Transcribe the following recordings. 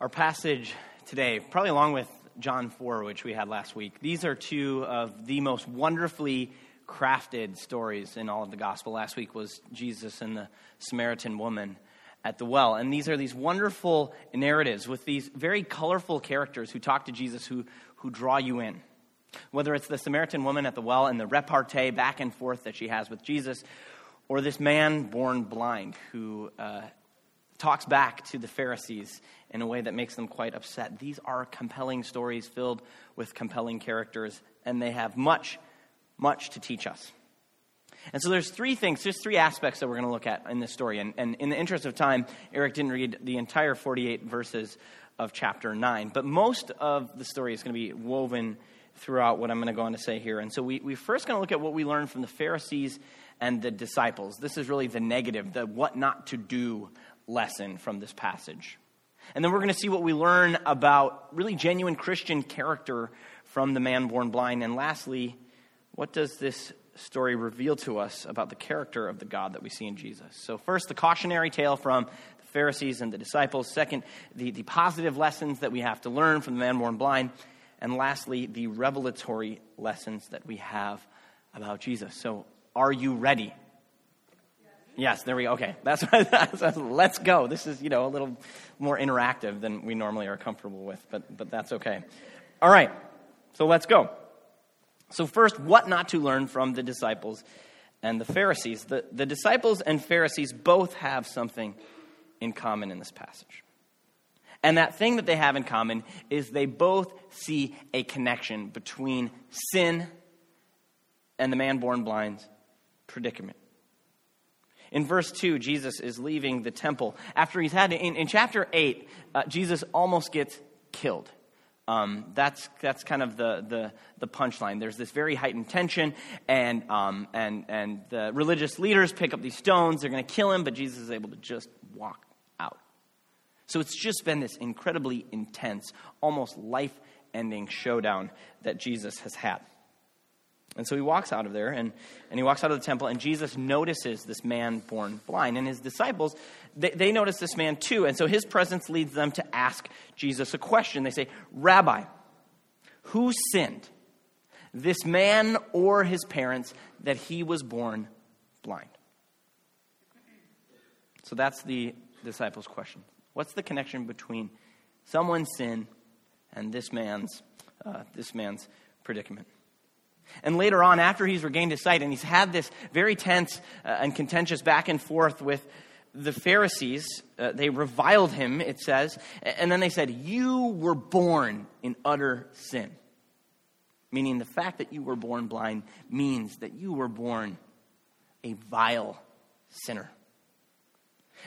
Our passage today, probably along with John 4, which we had last week, these are two of the most wonderfully crafted stories in all of the gospel. Last week was Jesus and the Samaritan woman at the well. And these are these wonderful narratives with these very colorful characters who talk to Jesus, who, who draw you in. Whether it's the Samaritan woman at the well and the repartee back and forth that she has with Jesus, or this man born blind who uh, talks back to the Pharisees in a way that makes them quite upset. These are compelling stories filled with compelling characters, and they have much, much to teach us. And so there's three things, just three aspects that we're going to look at in this story. And, and in the interest of time, Eric didn't read the entire 48 verses of chapter 9. But most of the story is going to be woven throughout what I'm going to go on to say here. And so we, we're first going to look at what we learned from the Pharisees and the disciples. This is really the negative, the what not to do lesson from this passage. And then we're going to see what we learn about really genuine Christian character from the man born blind. And lastly, what does this story reveal to us about the character of the God that we see in Jesus? So, first, the cautionary tale from the Pharisees and the disciples. Second, the, the positive lessons that we have to learn from the man born blind. And lastly, the revelatory lessons that we have about Jesus. So, are you ready? Yes, there we go. Okay, that's, that's, let's go. This is, you know, a little more interactive than we normally are comfortable with, but, but that's okay. All right, so let's go. So, first, what not to learn from the disciples and the Pharisees. The, the disciples and Pharisees both have something in common in this passage. And that thing that they have in common is they both see a connection between sin and the man born blind's predicament. In verse 2, Jesus is leaving the temple. After he's had, in, in chapter 8, uh, Jesus almost gets killed. Um, that's, that's kind of the, the, the punchline. There's this very heightened tension, and, um, and, and the religious leaders pick up these stones. They're going to kill him, but Jesus is able to just walk out. So it's just been this incredibly intense, almost life ending showdown that Jesus has had. And so he walks out of there and, and he walks out of the temple, and Jesus notices this man born blind. And his disciples, they, they notice this man too. And so his presence leads them to ask Jesus a question. They say, Rabbi, who sinned, this man or his parents, that he was born blind? So that's the disciples' question. What's the connection between someone's sin and this man's, uh, this man's predicament? And later on, after he's regained his sight and he's had this very tense uh, and contentious back and forth with the Pharisees, uh, they reviled him, it says, and then they said, You were born in utter sin. Meaning the fact that you were born blind means that you were born a vile sinner.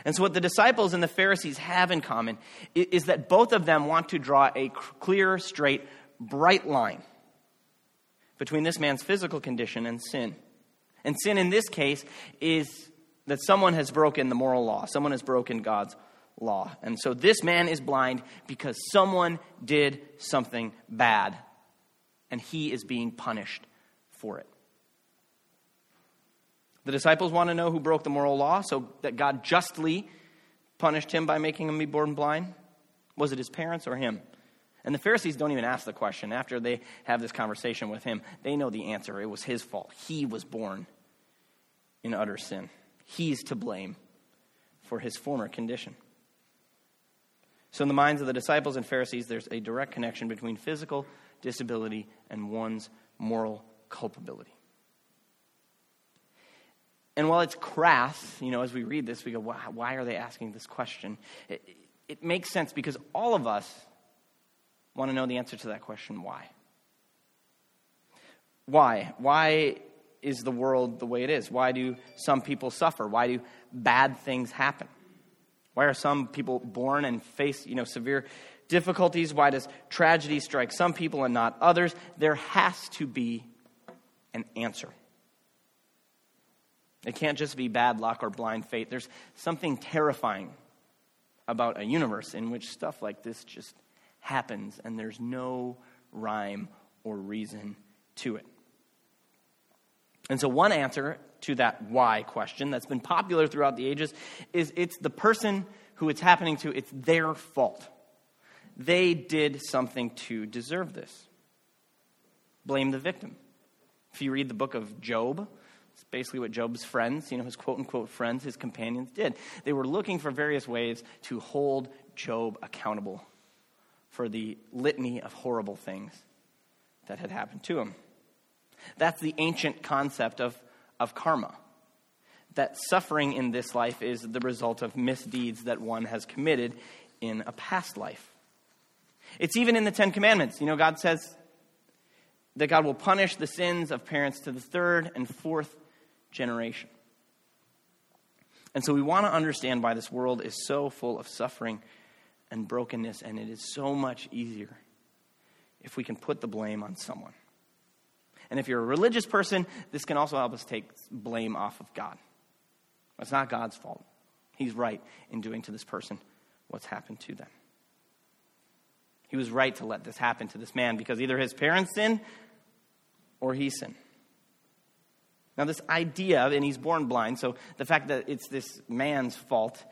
And so, what the disciples and the Pharisees have in common is that both of them want to draw a clear, straight, bright line between this man's physical condition and sin. And sin in this case is that someone has broken the moral law, someone has broken God's law. And so this man is blind because someone did something bad, and he is being punished for it. The disciples want to know who broke the moral law so that God justly punished him by making him be born blind. Was it his parents or him? And the Pharisees don't even ask the question. After they have this conversation with him, they know the answer. It was his fault. He was born in utter sin. He's to blame for his former condition. So, in the minds of the disciples and Pharisees, there's a direct connection between physical disability and one's moral culpability. And while it's crass, you know, as we read this, we go, why, why are they asking this question? It, it makes sense because all of us want to know the answer to that question why? Why? Why is the world the way it is? Why do some people suffer? Why do bad things happen? Why are some people born and face, you know, severe difficulties? Why does tragedy strike some people and not others? There has to be an answer. It can't just be bad luck or blind fate. There's something terrifying about a universe in which stuff like this just happens and there's no rhyme or reason to it. And so, one answer to that why question that's been popular throughout the ages is it's the person who it's happening to, it's their fault. they did something to deserve this. Blame the victim. If you read the book of Job, it's basically what Job's friends, you know, his quote unquote friends, his companions did. They were looking for various ways to hold Job accountable for the litany of horrible things that had happened to him. That's the ancient concept of, of karma. That suffering in this life is the result of misdeeds that one has committed in a past life. It's even in the Ten Commandments. You know, God says that God will punish the sins of parents to the third and fourth generation. And so we want to understand why this world is so full of suffering and brokenness, and it is so much easier if we can put the blame on someone. And if you're a religious person, this can also help us take blame off of God. It's not God's fault. He's right in doing to this person what's happened to them. He was right to let this happen to this man because either his parents sinned or he sinned. Now, this idea, and he's born blind, so the fact that it's this man's fault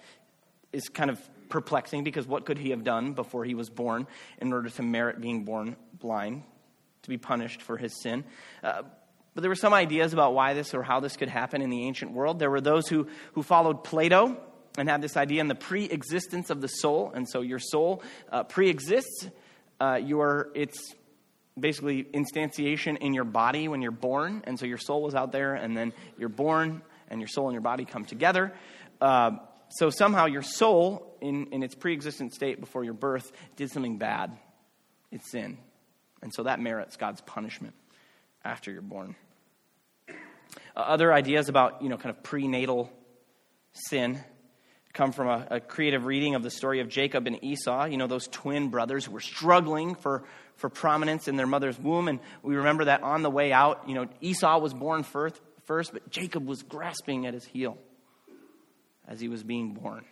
is kind of perplexing because what could he have done before he was born in order to merit being born blind, to be punished for his sin? Uh, but there were some ideas about why this or how this could happen in the ancient world. There were those who, who followed Plato and had this idea in the pre-existence of the soul, and so your soul uh, pre-exists. Uh, your it's basically instantiation in your body when you're born, and so your soul was out there, and then you're born, and your soul and your body come together. Uh, so somehow your soul, in, in its pre-existent state before your birth, did something bad. It's sin, and so that merits God's punishment after you're born. Uh, other ideas about you know kind of prenatal sin come from a, a, creative reading of the story of Jacob and Esau, you know, those twin brothers who were struggling for, for prominence in their mother's womb. And we remember that on the way out, you know, Esau was born first, first but Jacob was grasping at his heel as he was being born.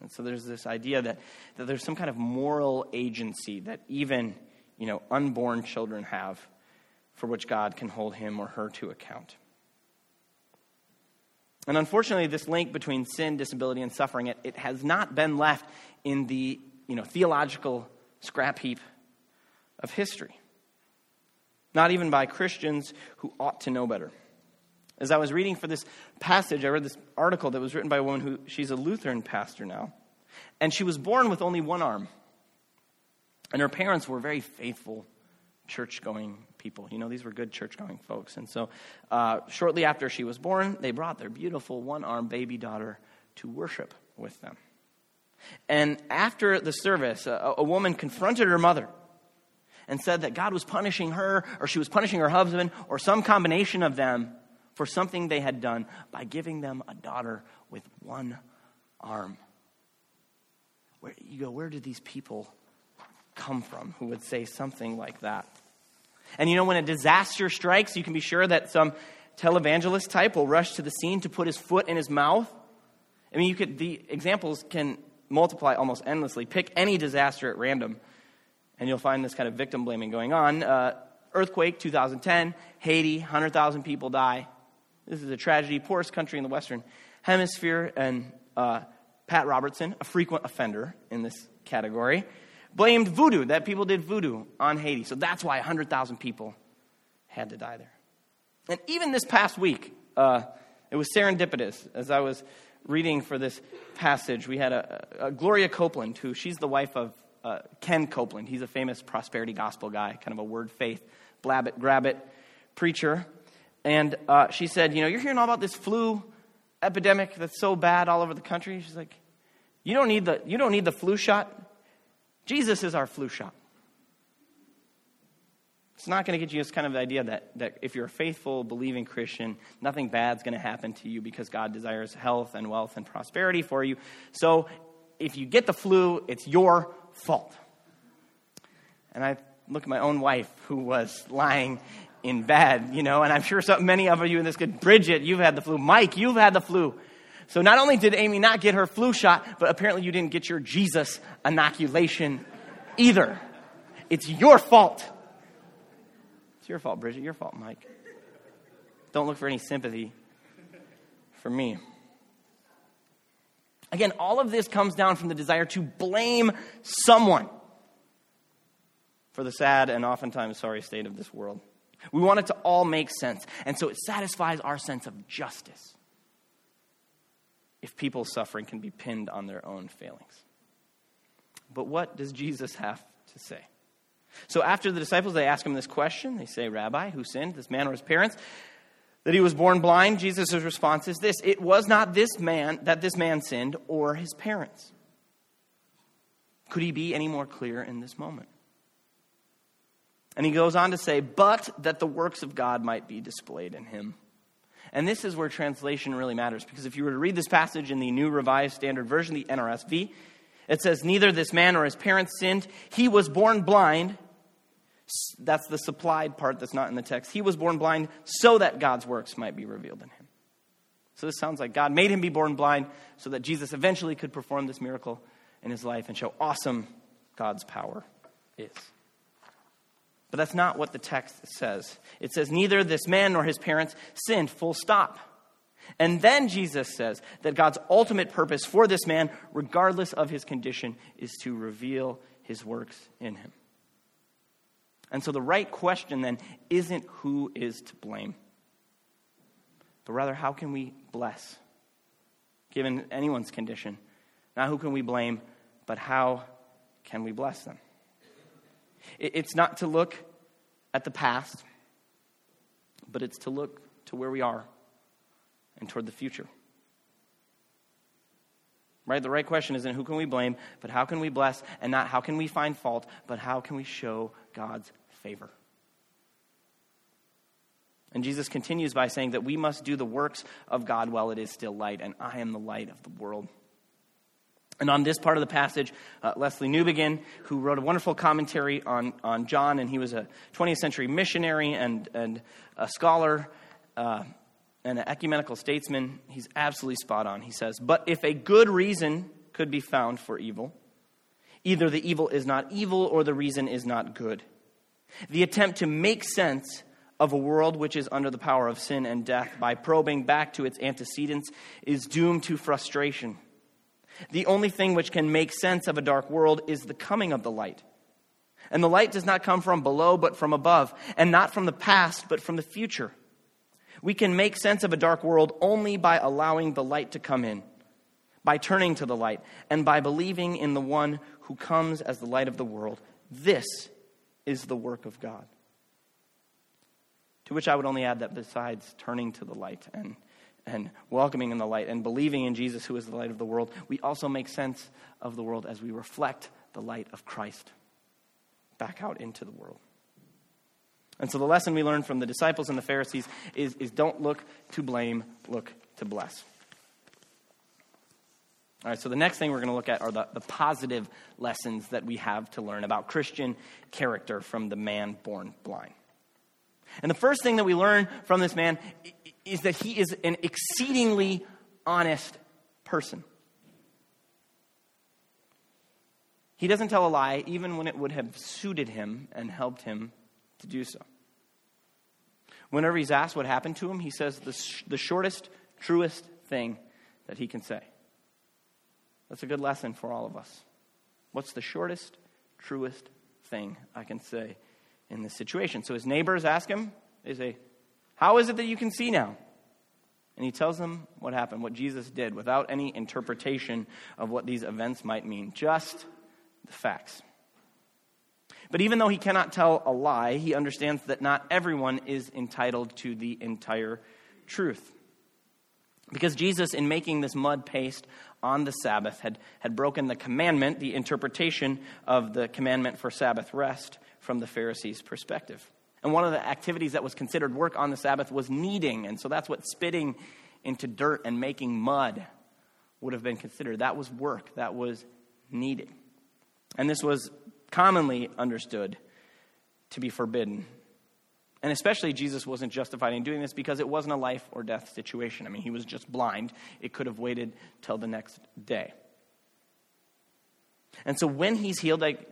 And so there's this idea that, that there's some kind of moral agency that even, you know, unborn children have for which God can hold him or her to account. And unfortunately, this link between sin, disability, and suffering, it, it has not been left in the you know, theological scrap heap of history. Not even by Christians who ought to know better. As I was reading for this passage, I read this article that was written by a woman who, she's a Lutheran pastor now. And she was born with only one arm. And her parents were very faithful church going people. You know, these were good church going folks. And so, uh, shortly after she was born, they brought their beautiful one armed baby daughter to worship with them. And after the service, a, a woman confronted her mother and said that God was punishing her, or she was punishing her husband, or some combination of them for something they had done by giving them a daughter with one arm. Where you go, where did these people come from who would say something like that? And you know, when a disaster strikes, you can be sure that some televangelist type will rush to the scene to put his foot in his mouth. I mean, you could, the examples can multiply almost endlessly. Pick any disaster at random, and you'll find this kind of victim blaming going on. Uh, earthquake, 2010, Haiti, 100,000 people die. This is a tragedy, poorest country in the Western Hemisphere, and uh, Pat Robertson, a frequent offender in this category, blamed voodoo, that people did voodoo on Haiti. So that's why 100,000 people had to die there. And even this past week, uh, it was serendipitous. As I was reading for this passage, we had a, a Gloria Copeland, who she's the wife of uh, Ken Copeland. He's a famous prosperity gospel guy, kind of a word faith, blab it, grab it preacher. And uh, she said, You know, you're hearing all about this flu epidemic that's so bad all over the country. She's like, You don't need the, you don't need the flu shot. Jesus is our flu shot. It's not going to get you this kind of idea that, that if you're a faithful, believing Christian, nothing bad's going to happen to you because God desires health and wealth and prosperity for you. So if you get the flu, it's your fault. And I look at my own wife who was lying in bed, you know, and I'm sure so many of you in this could, Bridget, you've had the flu. Mike, you've had the flu. So not only did Amy not get her flu shot, but apparently you didn't get your Jesus inoculation either. It's your fault. It's your fault, Bridget. Your fault, Mike. Don't look for any sympathy for me. Again, all of this comes down from the desire to blame someone. for the sad and oftentimes sorry state of this world. We want it to all make sense. And so it satisfies our sense of justice if people's suffering can be pinned on their own failings. But what does Jesus have to say? So after the disciples, they ask him this question. They say, Rabbi, who sinned, this man or his parents? That he was born blind? Jesus' response is this It was not this man that this man sinned or his parents. Could he be any more clear in this moment? And he goes on to say, but that the works of God might be displayed in him. And this is where translation really matters, because if you were to read this passage in the New Revised Standard Version, the NRSV, it says, Neither this man or his parents sinned. He was born blind. That's the supplied part that's not in the text. He was born blind so that God's works might be revealed in him. So this sounds like God made him be born blind so that Jesus eventually could perform this miracle in his life and show awesome God's power is. But that's not what the text says. It says, Neither this man nor his parents sinned, full stop. And then Jesus says that God's ultimate purpose for this man, regardless of his condition, is to reveal his works in him. And so the right question then isn't who is to blame, but rather how can we bless, given anyone's condition? Not who can we blame, but how can we bless them? It's not to look at the past, but it's to look to where we are and toward the future. Right? The right question isn't who can we blame, but how can we bless, and not how can we find fault, but how can we show God's favor. And Jesus continues by saying that we must do the works of God while it is still light, and I am the light of the world. And on this part of the passage, uh, Lesslie Newbigin, who wrote a wonderful commentary on, on John, and he was a 20th century missionary and, and a scholar uh, and an ecumenical statesman, he's absolutely spot on. He says, But if a good reason could be found for evil, either the evil is not evil or the reason is not good. The attempt to make sense of a world which is under the power of sin and death by probing back to its antecedents is doomed to frustration. The only thing which can make sense of a dark world is the coming of the light. And the light does not come from below, but from above, and not from the past, but from the future. We can make sense of a dark world only by allowing the light to come in, by turning to the light, and by believing in the one who comes as the light of the world. This is the work of God. To which I would only add that besides turning to the light and, and welcoming in the light and believing in Jesus, who is the light of the world, we also make sense of the world as we reflect the light of Christ back out into the world. And so the lesson we learn from the disciples and the Pharisees is, is don't look to blame, look to bless. All right, so the next thing we're going to look at are the, the positive lessons that we have to learn about Christian character from the man born blind. And the first thing that we learn from this man is that he is an exceedingly honest person. He doesn't tell a lie, even when it would have suited him and helped him to do so. Whenever he's asked what happened to him, he says the, sh- the shortest, truest thing that he can say. That's a good lesson for all of us. What's the shortest, truest thing I can say in this situation? So his neighbors ask him, they say, How is it that you can see now? And he tells them what happened, what Jesus did, without any interpretation of what these events might mean, just the facts. But even though he cannot tell a lie, he understands that not everyone is entitled to the entire truth. Because Jesus, in making this mud paste on the Sabbath, had, had broken the commandment, the interpretation of the commandment for Sabbath rest from the Pharisees' perspective. And one of the activities that was considered work on the Sabbath was kneading. And so that's what spitting into dirt and making mud would have been considered. That was work, that was kneading. And this was commonly understood to be forbidden and especially, Jesus wasn't justified in doing this because it wasn't a life or death situation. I mean, he was just blind. It could have waited till the next day. And so when he's healed, like,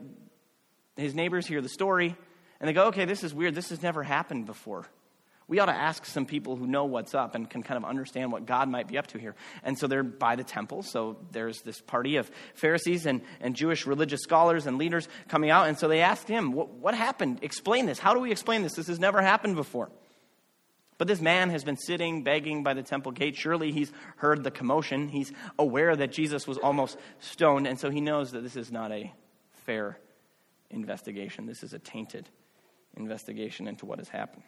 his neighbors hear the story and they go, okay, this is weird. This has never happened before. We ought to ask some people who know what's up and can kind of understand what God might be up to here. And so they're by the temple. So there's this party of Pharisees and, and Jewish religious scholars and leaders coming out. And so they asked him, what, what happened? Explain this. How do we explain this? This has never happened before. But this man has been sitting, begging by the temple gate. Surely he's heard the commotion. He's aware that Jesus was almost stoned. And so he knows that this is not a fair investigation. This is a tainted investigation into what has happened.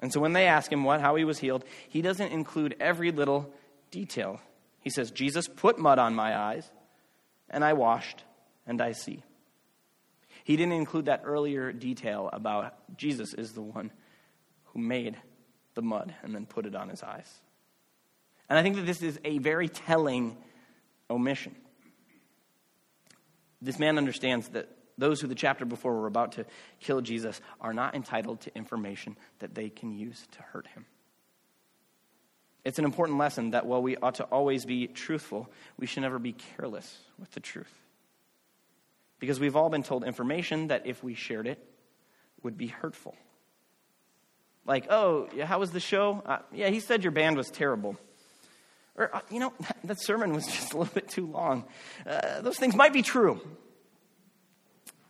And so when they ask him what, how he was healed, he doesn't include every little detail. He says, Jesus put mud on my eyes, and I washed, and I see. He didn't include that earlier detail about Jesus is the one who made the mud and then put it on his eyes. And I think that this is a very telling omission. This man understands that those who the chapter before were about to kill Jesus are not entitled to information that they can use to hurt him. It's an important lesson that while we ought to always be truthful, we should never be careless with the truth. Because we've all been told information that if we shared it would be hurtful. Like, oh, how was the show? Uh, yeah, he said your band was terrible. Or, uh, you know, that sermon was just a little bit too long. Uh, those things might be true.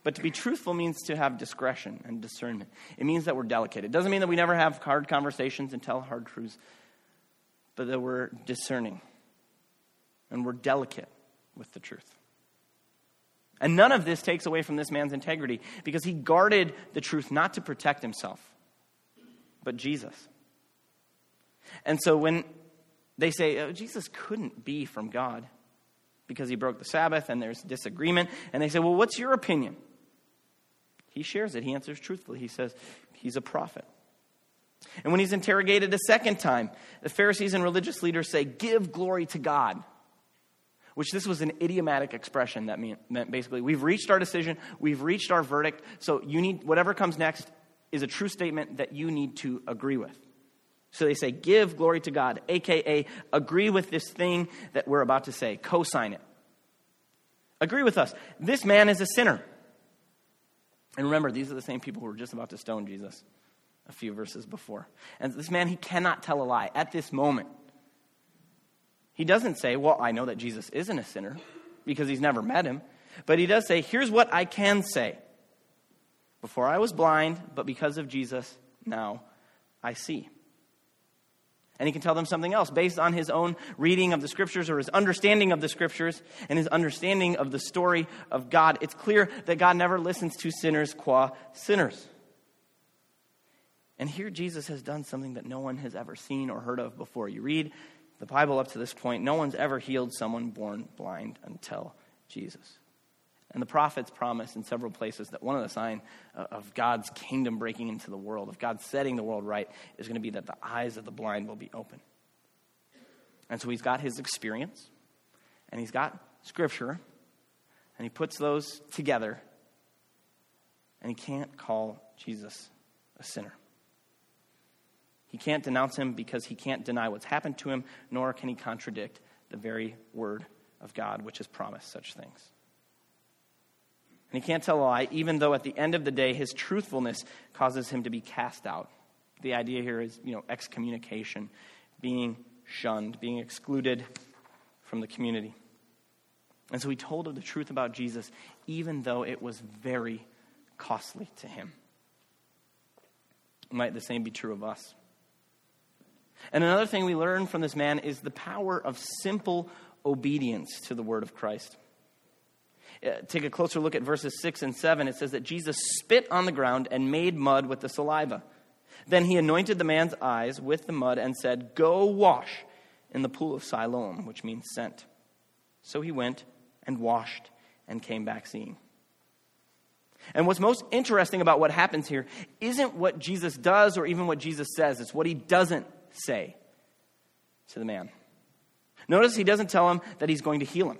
But to be truthful means to have discretion and discernment. It means that we're delicate. It doesn't mean that we never have hard conversations and tell hard truths, but that we're discerning and we're delicate with the truth. And none of this takes away from this man's integrity because he guarded the truth not to protect himself, but Jesus. And so when they say, oh, Jesus couldn't be from God because he broke the Sabbath and there's disagreement, and they say, well, what's your opinion? He shares it. He answers truthfully. He says he's a prophet. And when he's interrogated a second time, the Pharisees and religious leaders say, Give glory to God. Which this was an idiomatic expression that meant basically, we've reached our decision, we've reached our verdict, so you need, whatever comes next is a true statement that you need to agree with. So they say, Give glory to God, aka agree with this thing that we're about to say, co sign it. Agree with us. This man is a sinner. And remember, these are the same people who were just about to stone Jesus a few verses before. And this man, he cannot tell a lie at this moment. He doesn't say, Well, I know that Jesus isn't a sinner because he's never met him. But he does say, Here's what I can say. Before I was blind, but because of Jesus, now I see and he can tell them something else based on his own reading of the scriptures or his understanding of the scriptures and his understanding of the story of God. It's clear that God never listens to sinners qua sinners. And here Jesus has done something that no one has ever seen or heard of before. You read the Bible up to this point, no one's ever healed someone born blind until Jesus. And the prophets promise in several places that one of the signs uh, of God's kingdom breaking into the world, of God setting the world right, is going to be that the eyes of the blind will be open. And so he's got his experience, and he's got scripture, and he puts those together, and he can't call Jesus a sinner. He can't denounce him because he can't deny what's happened to him, nor can he contradict the very word of God, which has promised such things. And he can't tell a lie, even though at the end of the day, his truthfulness causes him to be cast out. The idea here is, you know, excommunication, being shunned, being excluded from the community. And so he told of the truth about Jesus, even though it was very costly to him. Might the same be true of us? And another thing we learn from this man is the power of simple obedience to the word of Christ. Uh, take a closer look at verses 6 and 7. It says that Jesus spit on the ground and made mud with the saliva. Then he anointed the man's eyes with the mud and said, Go wash in the pool of Siloam, which means sent. So he went and washed and came back seeing. And what's most interesting about what happens here isn't what Jesus does or even what Jesus says, it's what he doesn't say to the man. Notice he doesn't tell him that he's going to heal him.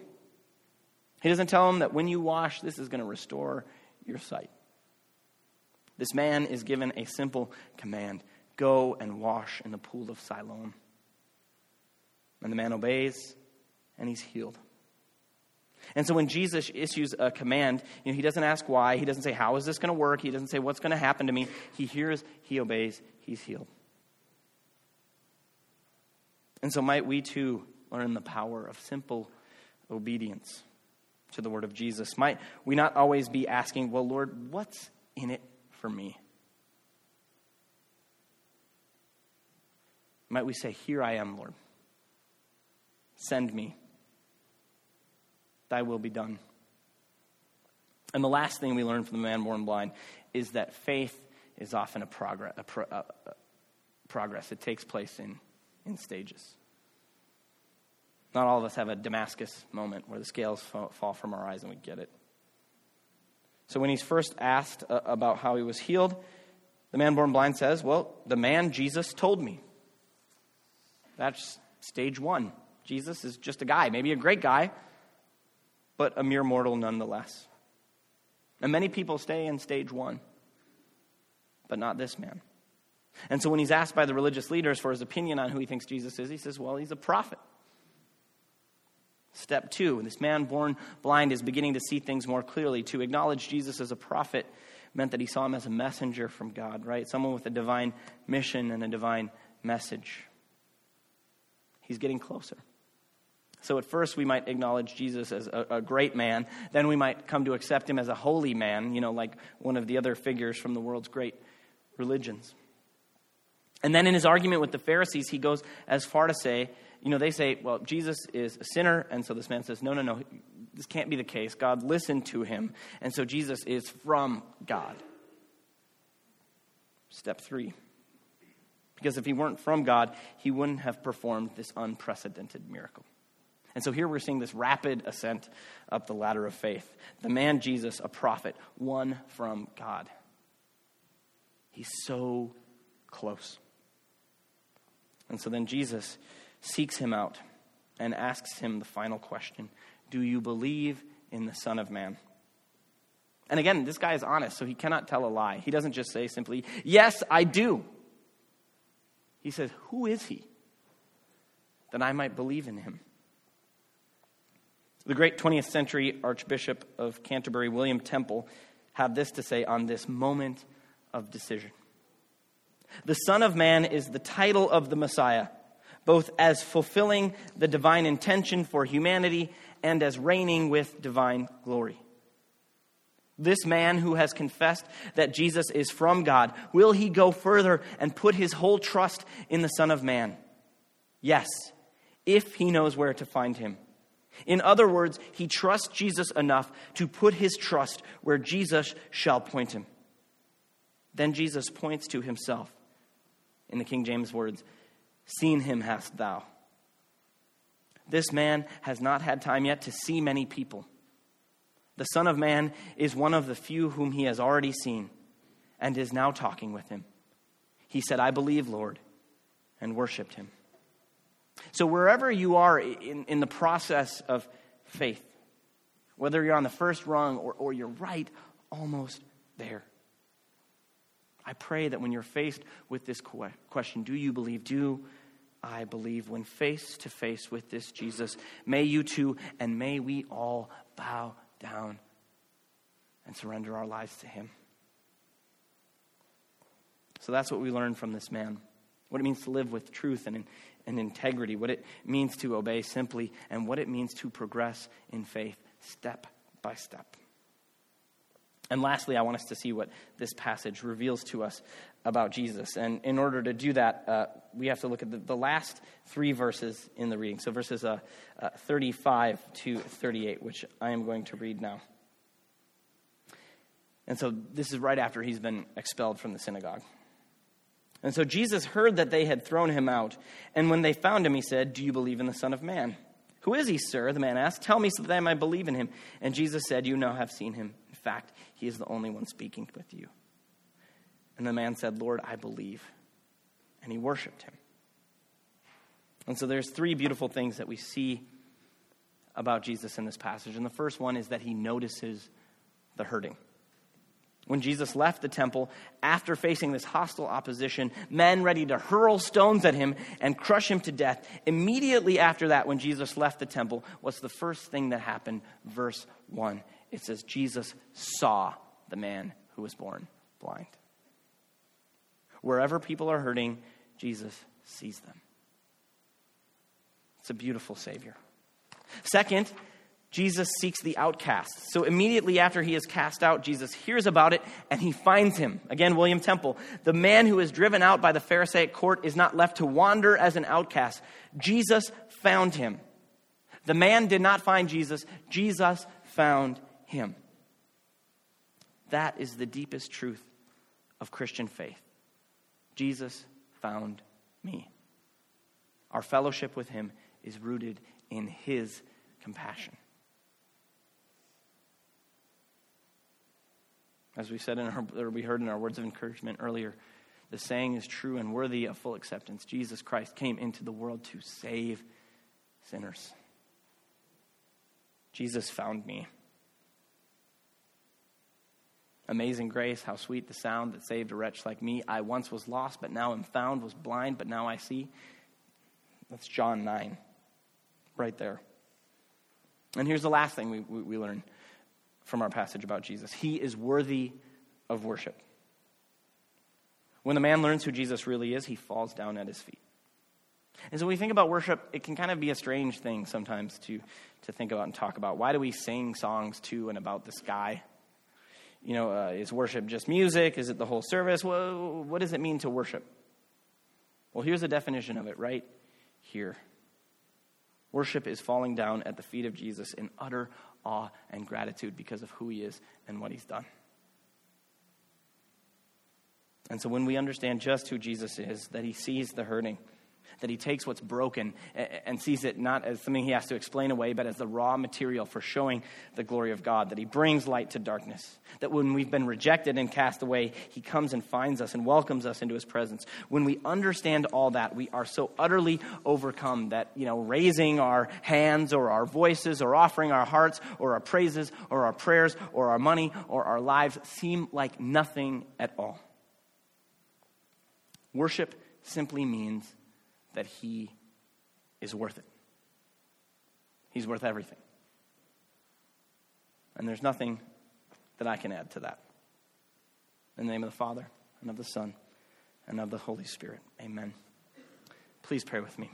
He doesn't tell him that when you wash, this is going to restore your sight. This man is given a simple command go and wash in the pool of Siloam. And the man obeys, and he's healed. And so when Jesus issues a command, you know, he doesn't ask why. He doesn't say, How is this going to work? He doesn't say, What's going to happen to me? He hears, he obeys, he's healed. And so, might we too learn the power of simple obedience to the word of Jesus? Might we not always be asking, Well, Lord, what's in it for me? Might we say, Here I am, Lord. Send me. Thy will be done. And the last thing we learn from the man born blind is that faith is often a, progress. A pro, a, progress. It takes place in, in stages. Not all of us have a Damascus moment where the scales fall from our eyes and we get it. So when he's first asked uh, about how he was healed, the man born blind says, Well, the man Jesus told me. That's stage one. Jesus is just a guy, maybe a great guy, but a mere mortal nonetheless. And many people stay in stage one, but not this man. And so when he's asked by the religious leaders for his opinion on who he thinks Jesus is, he says, Well, he's a prophet. Step two this man born blind is beginning to see things more clearly. To acknowledge Jesus as a prophet meant that he saw him as a messenger from God, right? Someone with a divine mission and a divine message. He's getting closer. So at first we might acknowledge Jesus as a, a, great man. Then we might come to accept him as a holy man, you know, like one of the other figures from the world's great religions. And then in his argument with the Pharisees, he goes as far to say, you know, they say, well, Jesus is a sinner. And so this man says, no, no, no, this can't be the case. God listened to him. And so Jesus is from God. Step three. Because if he weren't from God, he wouldn't have performed this unprecedented miracle. And so here we're seeing this rapid ascent up the ladder of faith. The man Jesus, a prophet, one from God. He's so close. And so then Jesus seeks him out and asks him the final question Do you believe in the Son of Man? And again, this guy is honest, so he cannot tell a lie. He doesn't just say simply, Yes, I do. He says, Who is he? That I might believe in him. The great 20th century Archbishop of Canterbury, William Temple, had this to say on this moment of decision The Son of Man is the title of the Messiah, both as fulfilling the divine intention for humanity and as reigning with divine glory. This man who has confessed that Jesus is from God, will he go further and put his whole trust in the Son of Man? Yes, if he knows where to find him. In other words, he trusts Jesus enough to put his trust where Jesus shall point him. Then Jesus points to himself. In the King James words, Seen him hast thou. This man has not had time yet to see many people. The Son of Man is one of the few whom he has already seen and is now talking with him. He said, I believe, Lord, and worshiped him. So, wherever you are in, in the process of faith, whether you're on the first rung or, or you're right almost there, I pray that when you're faced with this question, do you believe? Do I believe? When face to face with this Jesus, may you too, and may we all bow down and surrender our lives to Him. So that's what we learn from this man what it means to live with truth and, and integrity, what it means to obey simply, and what it means to progress in faith step by step. And lastly, I want us to see what this passage reveals to us about Jesus. And in order to do that, uh, we have to look at the, the, last three verses in the reading. So verses uh, uh, 35 to 38, which I am going to read now. And so this is right after he's been expelled from the synagogue. And so Jesus heard that they had thrown him out. And when they found him, he said, Do you believe in the Son of Man? Who is he, sir? The man asked. Tell me so that I might believe in him. And Jesus said, You now have seen him. Fact, he is the only one speaking with you. And the man said, Lord, I believe. And he worshiped him. And so there's three beautiful things that we see about Jesus in this passage. And the first one is that he notices the hurting. When Jesus left the temple, after facing this hostile opposition, men ready to hurl stones at him and crush him to death, immediately after that, when Jesus left the temple, what's the first thing that happened? Verse 1. It says, Jesus saw the man who was born blind. Wherever people are hurting, Jesus sees them. It's a beautiful Savior. Second, Jesus seeks the outcast. So immediately after he is cast out, Jesus hears about it and he finds him. Again, William Temple. The man who is driven out by the Pharisaic court is not left to wander as an outcast. Jesus found him. The man did not find Jesus, Jesus found him. That is the deepest truth of Christian faith. Jesus found me. Our fellowship with him is rooted in his compassion. As we said in our, or we heard in our words of encouragement earlier, the saying is true and worthy of full acceptance. Jesus Christ came into the world to save sinners. Jesus found me. Amazing grace, how sweet the sound that saved a wretch like me. I once was lost, but now am found, was blind, but now I see. That's John 9, right there. And here's the last thing we, we, we learn from our passage about Jesus He is worthy of worship. When the man learns who Jesus really is, he falls down at his feet. And so when we think about worship, it can kind of be a strange thing sometimes to, to think about and talk about. Why do we sing songs to and about the sky? You know, uh, is worship just music? Is it the whole service? Well, what does it mean to worship? Well, here's a definition of it right here. Worship is falling down at the feet of Jesus in utter awe and gratitude because of who he is and what he's done. And so when we understand just who Jesus is, that he sees the hurting, that he takes what's broken and sees it not as something he has to explain away, but as the raw material for showing the glory of God, that he brings light to darkness, that when we've been rejected and cast away, he comes and finds us and welcomes us into his presence. When we understand all that, we are so utterly overcome that, you know, raising our hands or our voices or offering our hearts or our praises or our prayers or our money or our lives seem like nothing at all. Worship simply means that He is worth it. He's worth everything. And there's nothing that I can add to that. In the name of the Father, and of the Son, and of the Holy Spirit. Amen. Please pray with me.